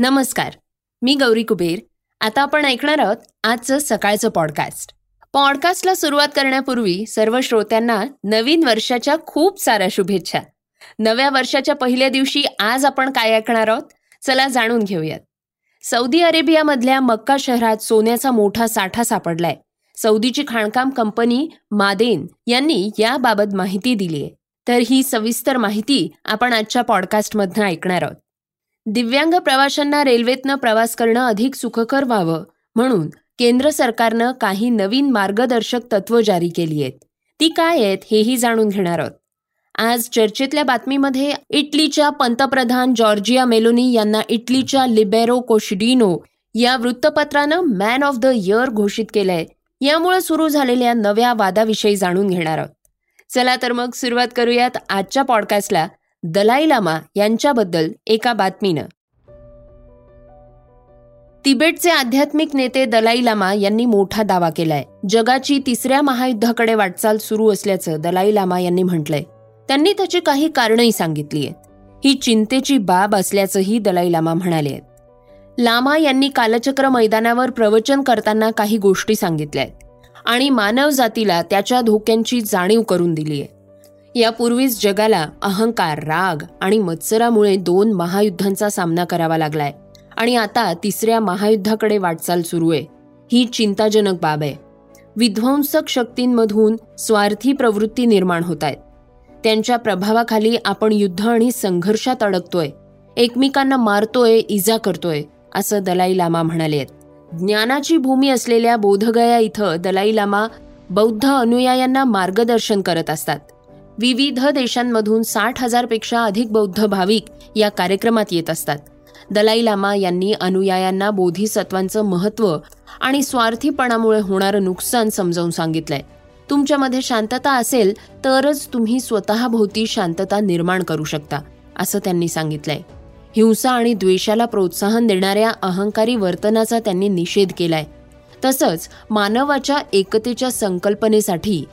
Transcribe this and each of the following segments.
नमस्कार मी गौरी कुबेर. आता आपण ऐकणार आहोत आजचं सकाळचं पॉडकास्ट पॉडकास्टला सुरुवात करण्यापूर्वी सर्व श्रोत्यांना नवीन वर्षाच्या खूप साऱ्या शुभेच्छा. नव्या वर्षाच्या पहिल्या दिवशी आज आपण काय ऐकणार आहोत? चला जाणून घेऊयात. सौदी अरेबियामधल्या मक्का शहरात सोन्याचा मोठा साठा सापडलाय. सौदीची खाणकाम कंपनी मादेन यांनी याबाबत माहिती दिली आहे तर ही सविस्तर माहिती आपण आजच्या पॉडकास्टमधनं ऐकणार आहोत. दिव्यांग प्रवाशांना रेल्वेतनं प्रवास करणं अधिक सुखकर व्हावं म्हणून केंद्र सरकारनं काही नवीन मार्गदर्शक तत्व जारी केली आहेत. ती काय आहेत हेही जाणून घेणार आहोत. आज चर्चेतल्या बातमीमध्ये इटलीच्या पंतप्रधान जॉर्जिया मेलोनी यांना इटलीच्या लिबेरो कोशिडिनो या वृत्तपत्रानं मॅन ऑफ द इयर घोषित केलंय. यामुळे सुरू झालेल्या नव्या वादाविषयी जाणून घेणार आहोत. चला तर मग सुरुवात करूयात आजच्या पॉडकास्टला. दलाई लामा यांच्याबद्दल एका बातमीनं. तिबेटचे आध्यात्मिक नेते दलाई लामा यांनी मोठा दावा केलाय. जगाची तिसऱ्या महायुद्धाकडे वाटचाल सुरू असल्याचं दलाई लामा यांनी म्हटलंय. त्यांनी त्याची काही कारणंही सांगितली आहेत. ही चिंतेची बाब असल्याचंही दलाई लामा म्हणाले आहेत. लामा यांनी कालचक्र मैदानावर प्रवचन करताना काही गोष्टी सांगितल्या आहेत आणि मानवजातीला त्याच्या धोक्यांची जाणीव करून दिली आहे. यापूर्वीच जगाला अहंकार राग आणि मत्सरामुळे दोन महायुद्धांचा सामना करावा लागलाय. आणि आता तिसऱ्या महायुद्धाकडे वाटचाल सुरू आहे. ही चिंताजनक बाब आहे. विध्वंसक शक्तींमधून स्वार्थी प्रवृत्ती निर्माण होत आहेत त्यांच्या प्रभावाखाली आपण युद्ध आणि संघर्षात अडकतोय. एकमेकांना मारतोय इजा करतोय असं दलाई लामा म्हणाले आहेत ज्ञानाची भूमी असलेल्या बोधगया इथं दलाई लामा बौद्ध अनुयायांना मार्गदर्शन करत असतात. विविध देशांमधून साठ हजारपेक्षा अधिक बौद्ध भाविक या कार्यक्रमात येत असतात. दलाई लामा यांनी अनुयायांना बोधिसत्वांचं महत्त्व आणि स्वार्थीपणामुळे होणारं नुकसान समजावून सांगितलंय. तुमच्यामध्ये शांतता असेल तरच तुम्ही स्वतःभोवती शांतता निर्माण करू शकता असं त्यांनी सांगितलंय. हिंसा आणि द्वेषाला प्रोत्साहन देणाऱ्या अहंकारी वर्तनाचा त्यांनी निषेध केलाय. तसंच मानवाच्या एकतेच्या संकल्पनेसाठी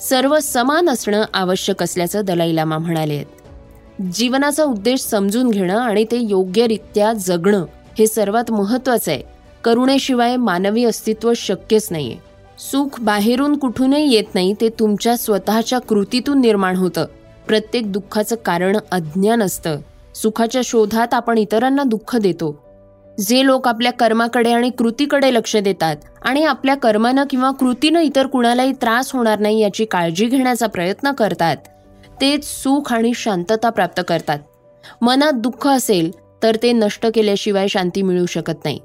सर्व समान असणं आवश्यक असल्याचं दलाई लामा म्हणाले. आहेत जीवनाचा उद्देश समजून घेणं आणि ते योग्यरित्या जगणं हे सर्वात महत्वाचं आहे. करुणेशिवाय मानवी अस्तित्व शक्यच नाहीये. सुख बाहेरून कुठूनही येत नाही ते तुमच्या स्वतःच्या कृतीतून निर्माण होतं. प्रत्येक दुःखाचं कारण अज्ञान असतं. सुखाच्या शोधात आपण इतरांना दुःख देतो. जे लोक आपल्या कर्माकडे आणि कृतीकडे लक्ष देतात आणि आपल्या कर्मानं किंवा कृतीनं इतर कुणालाही त्रास होणार नाही याची काळजी घेण्याचा प्रयत्न करतात तेच सुख आणि शांतता प्राप्त करतात. मनात दुःख असेल तर ते नष्ट केल्याशिवाय शांती मिळू शकत नाही.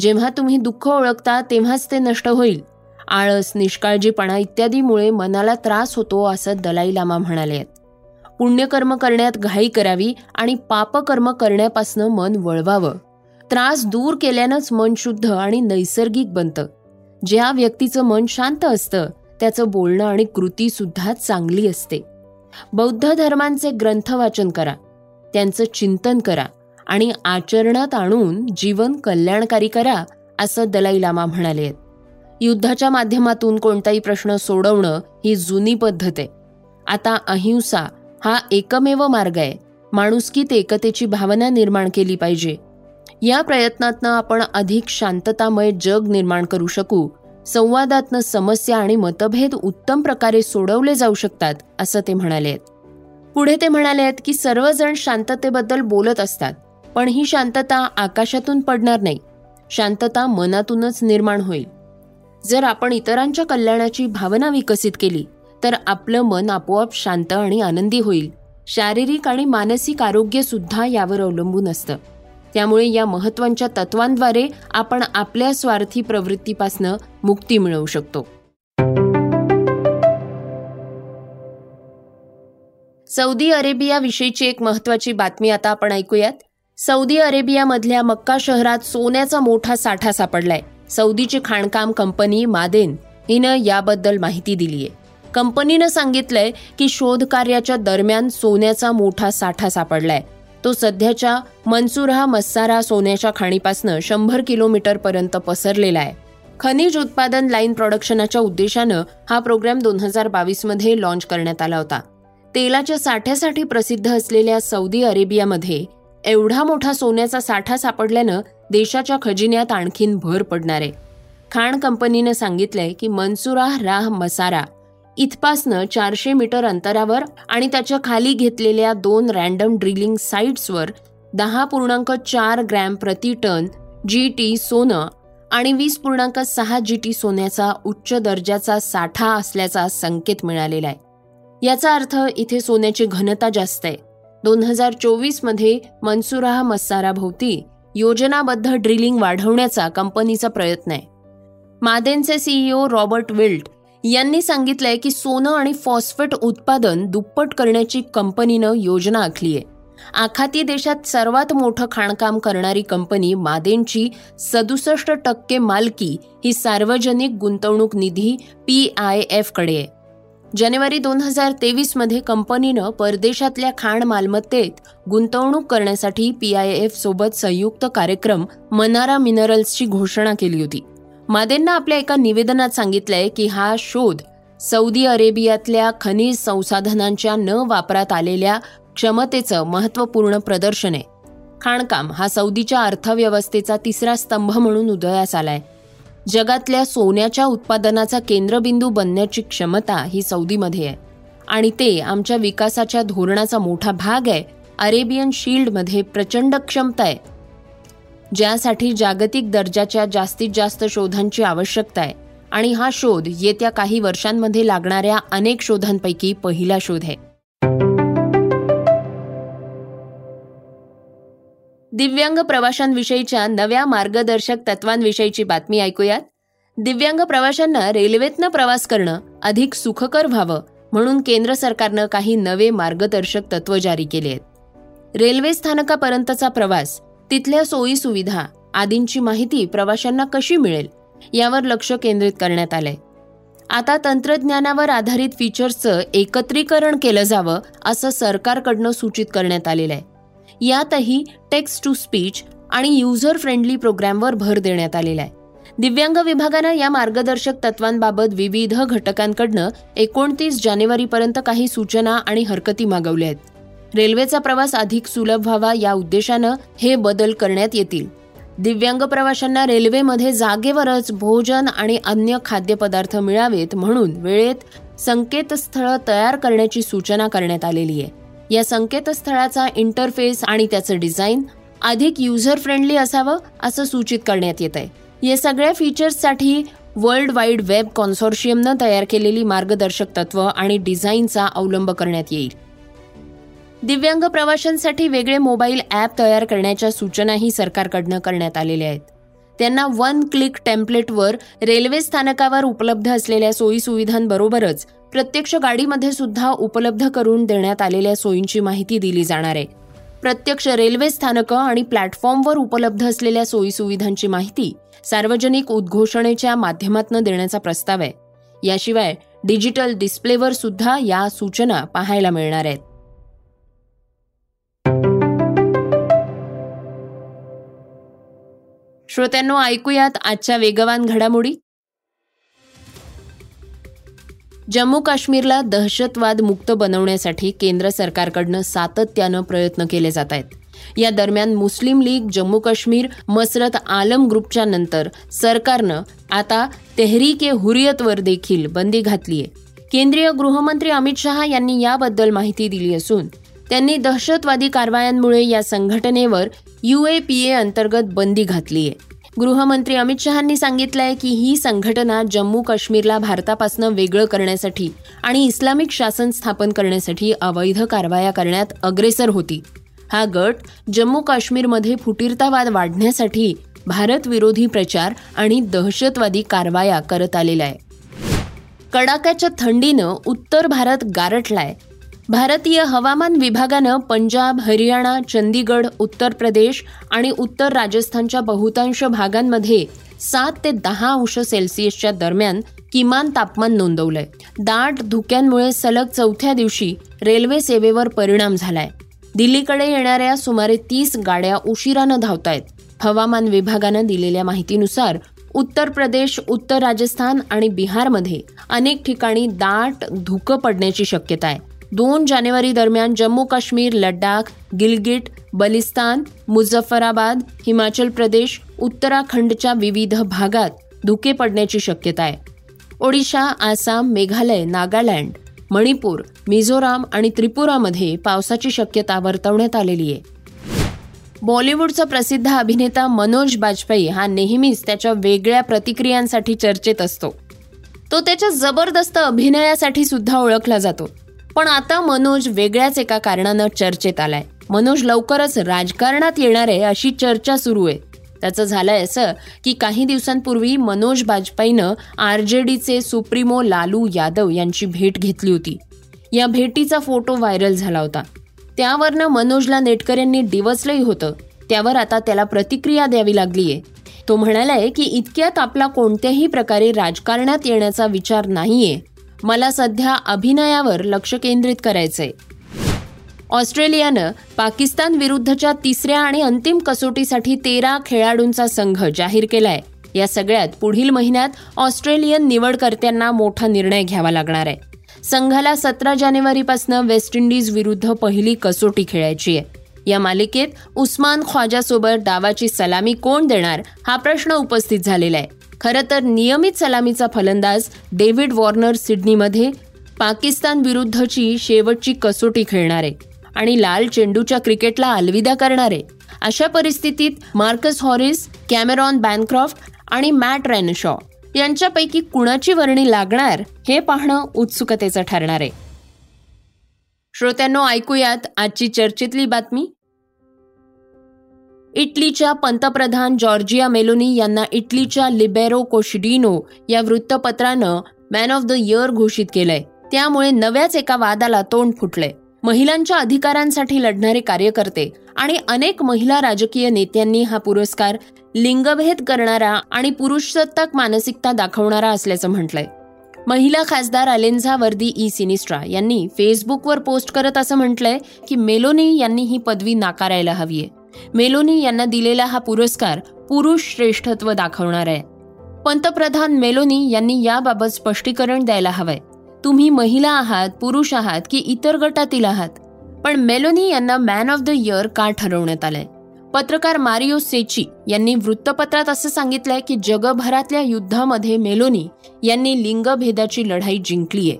जेव्हा तुम्ही दुःख ओळखता तेव्हाच ते नष्ट होईल. आळस निष्काळजीपणा इत्यादीमुळे मनाला त्रास होतो असं दलाई लामा म्हणाले आहेत पुण्यकर्म करण्यात घाई करावी आणि पापकर्म करण्यापासून मन वळवावं. त्रास दूर केल्यानंच मन शुद्ध आणि नैसर्गिक बनतं. ज्या व्यक्तीचं मन शांत असतं त्याचं बोलणं आणि कृती सुद्धा चांगली असते. बौद्ध धर्मांचे ग्रंथ वाचन करा. त्यांचं चिंतन करा आणि आचरणात आणून जीवन कल्याणकारी करा असं दलाई लामा म्हणाले. आहेत युद्धाच्या माध्यमातून कोणताही प्रश्न सोडवणं ही जुनी पद्धत आहे. आता अहिंसा हा एकमेव मार्ग आहे. माणुसकीत एकतेची भावना निर्माण केली पाहिजे. या प्रयत्नातनं आपण अधिक शांततामय जग निर्माण करू शकू. संवादातनं समस्या आणि मतभेद उत्तम प्रकारे सोडवले जाऊ शकतात असं ते म्हणाले आहेत. पुढे ते म्हणाले आहेत की सर्वजण शांततेबद्दल बोलत असतात पण ही शांतता आकाशातून पडणार नाही. शांतता मनातूनच निर्माण होईल. जर आपण इतरांच्या कल्याणाची भावना विकसित केली तर आपलं मन आपोआप शांत आणि आनंदी होईल. शारीरिक आणि मानसिक आरोग्य सुद्धा यावर अवलंबून असतं. त्यामुळे या महत्त्वाच्या तत्वांद्वारे आपण आपल्या स्वार्थी प्रवृत्तीपासनं मुक्ती मिळवू शकतो. सौदी अरेबियाविषयीची एक महत्वाची बातमी आता आपण ऐकूयात. सौदी अरेबियामधल्या मक्का शहरात सोन्याचा मोठा साठा सापडलाय. सौदीची खाणकाम कंपनी मादेन हिनं याबद्दल माहिती दिलीय. कंपनीनं सांगितलंय की शोधकार्याच्या दरम्यान सोन्याचा मोठा साठा सापडलाय. तो सध्याच्या मनसुरा मस्सारा सोन्याच्या खाणीपासनं शंभर किलोमीटर पर्यंत पसरलेला आहे. खनिज उत्पादन लाईन प्रोडक्शनाच्या उद्देशानं हा प्रोग्राम दोन हजार बावीसमध्ये लॉन्च करण्यात आला होता. तेलाच्या साठ्यासाठी प्रसिद्ध असलेल्या सौदी अरेबियामध्ये एवढा मोठा सोन्याचा साठा सापडल्यानं देशाच्या खजिन्यात आणखीन भर पडणार आहे. खाण कंपनीनं सांगितलंय की मनसुरा राह मसारा इथपासनं चारशे मीटर अंतरावर आणि त्याच्याखाली घेतलेल्या दोन रॅन्डम ड्रिलिंग साईट्सवर दहा पूर्णांक चार ग्रॅम प्रति टन जी टी सोनं आणि वीस पूर्णांक सहा जी टी सोन्याचा उच्च दर्जाचा साठा असल्याचा संकेत मिळालेला आहे. याचा अर्थ इथे सोन्याची घनता जास्त आहे. दोन हजार चोवीसमध्ये मनसुराह मस्साराभोवती योजनाबद्ध ड्रिलिंग वाढवण्याचा कंपनीचा प्रयत्न आहे. मादेनचे सीईओ रॉबर्ट विल्ट यांनी सांगितलंय की सोनं आणि फॉस्फेट उत्पादन दुप्पट करण्याची कंपनीनं योजना आखली आहे. आखाती देशात सर्वात मोठं खाणकाम करणारी कंपनी मादेनची सदुसष्ट टक्के मालकी ही सार्वजनिक गुंतवणूक निधी पी आय एफकडे आहे. जानेवारी दोन हजार तेवीसमध्ये कंपनीनं परदेशातल्या खाण मालमत्तेत गुंतवणूक करण्यासाठी पी आय एफ सोबत संयुक्त कार्यक्रम मनारा मिनरल्सची घोषणा केली होती. मादेंना आपल्या एका निवेदनात सांगितलंय की हा शोध सौदी अरेबियातल्या खनिज संसाधनांच्या न वापरात आलेल्या क्षमतेचं महत्त्वपूर्ण प्रदर्शन आहे. खाणकाम हा सौदीच्या अर्थव्यवस्थेचा तिसरा स्तंभ म्हणून उदयास आलाय. जगातल्या सोन्याच्या उत्पादनाचा केंद्रबिंदू बनण्याची क्षमता ही सौदीमध्ये आहे. आणि ते आमच्या विकासाच्या धोरणाचा मोठा भाग आहे. अरेबियन शील्डमध्ये प्रचंड क्षमता आहे. ज्यासाठी जागतिक दर्जाच्या जास्तीत जास्त शोधांची आवश्यकता आहे. आणि हा शोध येत्या काही वर्षांमध्ये लागणाऱ्या अनेक शोधांपैकी पहिला शोध आहे. दिव्यांग प्रवाशांविषयीच्या नव्या मार्गदर्शक तत्वांविषयीची बातमी ऐकूयात. दिव्यांग प्रवाशांना रेल्वेतनं प्रवास करणं अधिक सुखकर व्हावं म्हणून केंद्र सरकारनं काही नवे मार्गदर्शक तत्व जारी केले आहेत रेल्वे स्थानकापर्यंतचा प्रवास तिथल्या सोयी सुविधा आदींची माहिती प्रवाशांना कशी मिळेल यावर लक्ष केंद्रित करण्यात आलंय. आता तंत्रज्ञानावर आधारित फीचर्सचं एकत्रीकरण केलं जावं असं सरकारकडनं सूचित करण्यात आलेलं आहे यातही टेक्स्ट टू स्पीच आणि युजर फ्रेंडली प्रोग्रामवर भर देण्यात आलेला आहे दिव्यांग विभागानं या मार्गदर्शक तत्वांबाबत विविध घटकांकडनं एकोणतीस जानेवारीपर्यंत काही सूचना आणि हरकती मागवल्या आहेत. रेल्वेचा प्रवास अधिक सुलभ व्हावा या उद्देशानं हे बदल करण्यात येतील. दिव्यांग प्रवाशांना रेल्वेमध्ये जागेवरच भोजन आणि अन्य खाद्यपदार्थ मिळावेत म्हणून वेळेत संकेतस्थळ तयार करण्याची सूचना करण्यात आलेली आहे. या संकेतस्थळाचा इंटरफेस आणि त्याचं डिझाईन अधिक युजर फ्रेंडली असावं असं सूचित करण्यात येत आहे. या सगळ्या फीचर्ससाठी वर्ल्ड वाईड वेब कॉन्सोर्शियमनं तयार केलेली मार्गदर्शक तत्व आणि डिझाईनचा अवलंब करण्यात येईल. दिव्यांग प्रवाशांसाठी वेगळे मोबाईल ॲप तयार करण्याच्या सूचनाही सरकारकडनं करण्यात आलेल्या आहेत. त्यांना वन क्लिक टेम्पलेटवर रेल्वे स्थानकावर उपलब्ध असलेल्या सोयीसुविधांबरोबरच प्रत्यक्ष गाडीमध्ये सुद्धा उपलब्ध करून देण्यात आलेल्या सोयींची माहिती दिली जाणार आहे. प्रत्यक्ष रेल्वे स्थानकं आणि प्लॅटफॉर्मवर उपलब्ध असलेल्या सोयीसुविधांची माहिती सार्वजनिक उद्घोषणेच्या माध्यमातून देण्याचा प्रस्ताव आहे. याशिवाय डिजिटल डिस्प्लेवर सुद्धा या सूचना पाहायला मिळणार आहेत. श्रोत्यांनो ऐकूयात आजच्या वेगवान घडामोडी. जम्मू काश्मीरला दहशतवाद मुक्त बनवण्यासाठी केंद्र सरकारकडनं सातत्यानं प्रयत्न केले जात आहेत. या दरम्यान मुस्लिम लीग जम्मू काश्मीर मसरत आलम ग्रुपच्या नंतर सरकारनं आता तेहरीक ए हुरियतवर देखील बंदी घातली आहे केंद्रीय गृहमंत्री अमित शहा यांनी याबद्दल माहिती दिली असून त्यांनी दहशतवादी कारवायांमुळे या संघटनेवर यू ए पी ए अंतर्गत बंदी घातली आहे. गृहमंत्री अमित शहांनी सांगितलंय की ही संघटना जम्मू काश्मीरला भारतापासून वेगळं करण्यासाठी आणि इस्लामिक शासन स्थापन करण्यासाठी अवैध कारवाया करण्यात अग्रेसर होती. हा गट जम्मू काश्मीरमध्ये फुटीरतावाद वाढण्यासाठी भारत विरोधी प्रचार आणि दहशतवादी कारवाया करत आलेला आहे. कडाक्याच्या थंडीनं उत्तर भारत गारठलाय. भारतीय हवामान विभागानं पंजाब हरियाणा चंदीगड उत्तर प्रदेश आणि उत्तर राजस्थानच्या बहुतांश भागांमध्ये सात ते दहा अंश सेल्सिअसच्या दरम्यान किमान तापमान नोंदवलंय. दाट धुक्यांमुळे सलग चौथ्या दिवशी रेल्वे सेवेवर परिणाम झालाय. दिल्लीकडे येणाऱ्या सुमारे तीस गाड्या उशिरानं धावतायत. हवामान विभागानं दिलेल्या माहितीनुसार उत्तर प्रदेश उत्तर राजस्थान आणि बिहारमध्ये अनेक ठिकाणी दाट धुकं पडण्याची शक्यता आहे दोन जानेवारी दरम्यान जम्मू काश्मीर लडाख गिलगिट बलिस्तान मुझफ्फराबाद हिमाचल प्रदेश उत्तराखंडच्या विविध भागात धुके पडण्याची शक्यता आहे. ओडिशा आसाम मेघालय नागालँड मणिपूर मिझोराम आणि त्रिपुरामध्ये पावसाची शक्यता वर्तवण्यात आलेली आहे. बॉलिवूडचा प्रसिद्ध अभिनेता मनोज बाजपेयी हा नेहमीच त्याच्या वेगळ्या प्रतिक्रियांसाठी चर्चेत असतो. तो त्याच्या जबरदस्त अभिनयासाठी सुद्धा ओळखला जातो. पण आता मनोज वेगळ्याच एका कारणानं चर्चेत आलाय. मनोज लवकरच राजकारणात येणार आहे अशी चर्चा सुरू आहे. त्याचं झालंय असं की काही दिवसांपूर्वी मनोज बाजपेयीनं आर जे डीचे सुप्रीमो लालू यादव यांची भेट घेतली होती. या भेटीचा फोटो व्हायरल झाला होता. त्यावरनं मनोजला नेटकऱ्यांनी डिवचलंही होतं. त्यावर आता त्याला प्रतिक्रिया द्यावी लागली आहे तो म्हणालाय की इतक्यात आपला कोणत्याही प्रकारे राजकारणात येण्याचा विचार नाहीये. मला सध्या अभिनयावर लक्ष केंद्रित करायचंय. ऑस्ट्रेलियानं पाकिस्तान विरुद्धच्या तिसऱ्या आणि अंतिम कसोटीसाठी तेरा खेळाडूंचा संघ जाहीर केलाय. या सगळ्यात पुढील महिन्यात ऑस्ट्रेलियन निवडकर्त्यांना मोठा निर्णय घ्यावा लागणार आहे. संघाला सतरा जानेवारीपासून वेस्ट इंडिज विरुद्ध पहिली कसोटी खेळायची आहे. या मालिकेत उस्मान ख्वाजासोबत डावाची सलामी कोण देणार हा प्रश्न उपस्थित झालेला आहे. खरं तर नियमित सलामीचा फलंदाज डेव्हिड वॉर्नर सिडनीमध्ये पाकिस्तान विरुद्धची शेवटची कसोटी खेळणार आहे आणि लाल चेंडूच्या क्रिकेटला अलविदा करणारे. अशा परिस्थितीत मार्कस हॉरिस कॅमेरॉन बॅनक्रॉफ्ट आणि मॅट रॅनशॉ यांच्यापैकी कुणाची वर्णी लागणार हे पाहणं उत्सुकतेचं ठरणार. आहे श्रोत्यांनो ऐकूयात आजची चर्चेतली बातमी. इटलीच्या पंतप्रधान जॉर्जिया मेलोनी यांना इटलीच्या लिबेरो कोशिडिनो या वृत्तपत्रानं मॅन ऑफ द इयर घोषित केलंय. त्यामुळे नव्याच एका वादाला तोंड फुटलंय. महिलांच्या अधिकारांसाठी लढणारे कार्यकर्ते आणि अनेक महिला राजकीय नेत्यांनी हा पुरस्कार लिंगभेद करणारा आणि पुरुषसत्ताक मानसिकता दाखवणारा असल्याचं म्हटलंय. महिला खासदार अलेन्झा वर्दी ई सिनिस्ट्रा यांनी फेसबुकवर पोस्ट करत असं म्हटलंय की मेलोनी यांनी ही पदवी नाकारायला हवीये. मेलोनी यांना दिलेला हा पुरस्कार पुरुष श्रेष्ठत्व दाखवणार आहे. पंतप्रधान मेलोनी यांनी याबाबत स्पष्टीकरण द्यायला हवंय. तुम्ही महिला आहात पुरुष आहात की इतर गटातील आहात? पण मेलोनी यांना मॅन ऑफ द इयर का ठरवण्यात आलंय? पत्रकार मारियो सेची यांनी वृत्तपत्रात असं सांगितलंय की जगभरातल्या युद्धामध्ये मेलोनी यांनी लिंगभेदाची लढाई जिंकली आहे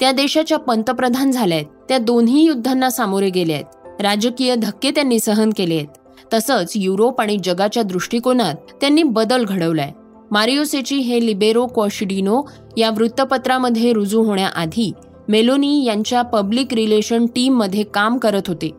त्या देशाच्या पंतप्रधान झाल्या आहेत त्या दोन्ही युद्धांना सामोरे गेल्या आहेत राजकीय धक्के त्यांनी सहन केले आहेत तसंच युरोप आणि जगाच्या दृष्टिकोनात त्यांनी बदल घडवलाय. मारियोसेची हे लिबेरो क्वॉशिडिनो या वृत्तपत्रामध्ये रुजू होण्याआधी मेलोनी यांच्या पब्लिक रिलेशन टीममध्ये काम करत होते.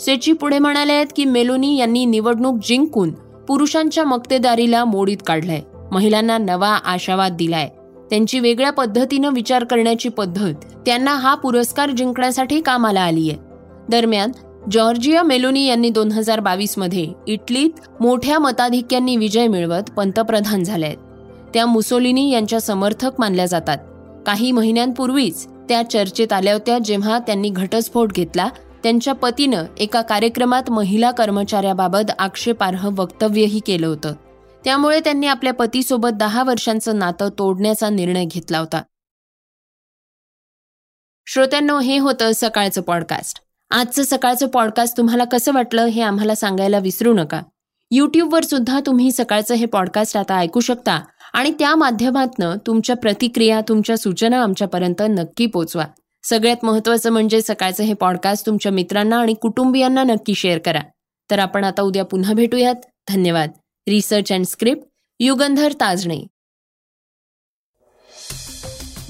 सेची पुढे म्हणाले आहेत की मेलोनी यांनी निवडणूक जिंकून पुरुषांच्या मक्तेदारीला मोडीत काढलाय. महिलांना नवा आशावाद दिलाय. त्यांची वेगळ्या पद्धतीनं विचार करण्याची पद्धत त्यांना हा पुरस्कार जिंकण्यासाठी कामाला आली आहे दरम्यान जॉर्जिया मेलोनी यांनी दोन हजार बावीसमध्ये इटलीत मोठ्या मताधिक्यांनी विजय मिळवत पंतप्रधान झाल्या आहेत त्या मुसोलिनी यांच्या समर्थक मानल्या जातात. काही महिन्यांपूर्वीच त्या चर्चेत आल्या होत्या जेव्हा त्यांनी घटस्फोट घेतला. त्यांच्या पतीनं एका कार्यक्रमात महिला कर्मचाऱ्याबाबत आक्षेपार्ह वक्तव्यही केलं होतं. त्यामुळे त्यांनी आपल्या पतीसोबत दहा वर्षांचं नातं तोडण्याचा निर्णय घेतला होता. श्रोत्यांनो हे होतं सकाळचं पॉडकास्ट. आजचं सकाळचं पॉडकास्ट तुम्हाला कसं वाटलं हे आम्हाला सांगायला विसरू नका. यूट्यूबवर सुद्धा तुम्ही सकाळचं हे पॉडकास्ट आता ऐकू शकता आणि त्या माध्यमातनं तुमच्या प्रतिक्रिया तुमच्या सूचना आमच्यापर्यंत नक्की पोचवा. सगळ्यात महत्त्वाचं म्हणजे सकाळचं हे पॉडकास्ट तुमच्या मित्रांना आणि कुटुंबियांना नक्की शेअर करा. तर आपण आता उद्या पुन्हा भेटूयात. धन्यवाद. Research and script Yugandhar Tajne.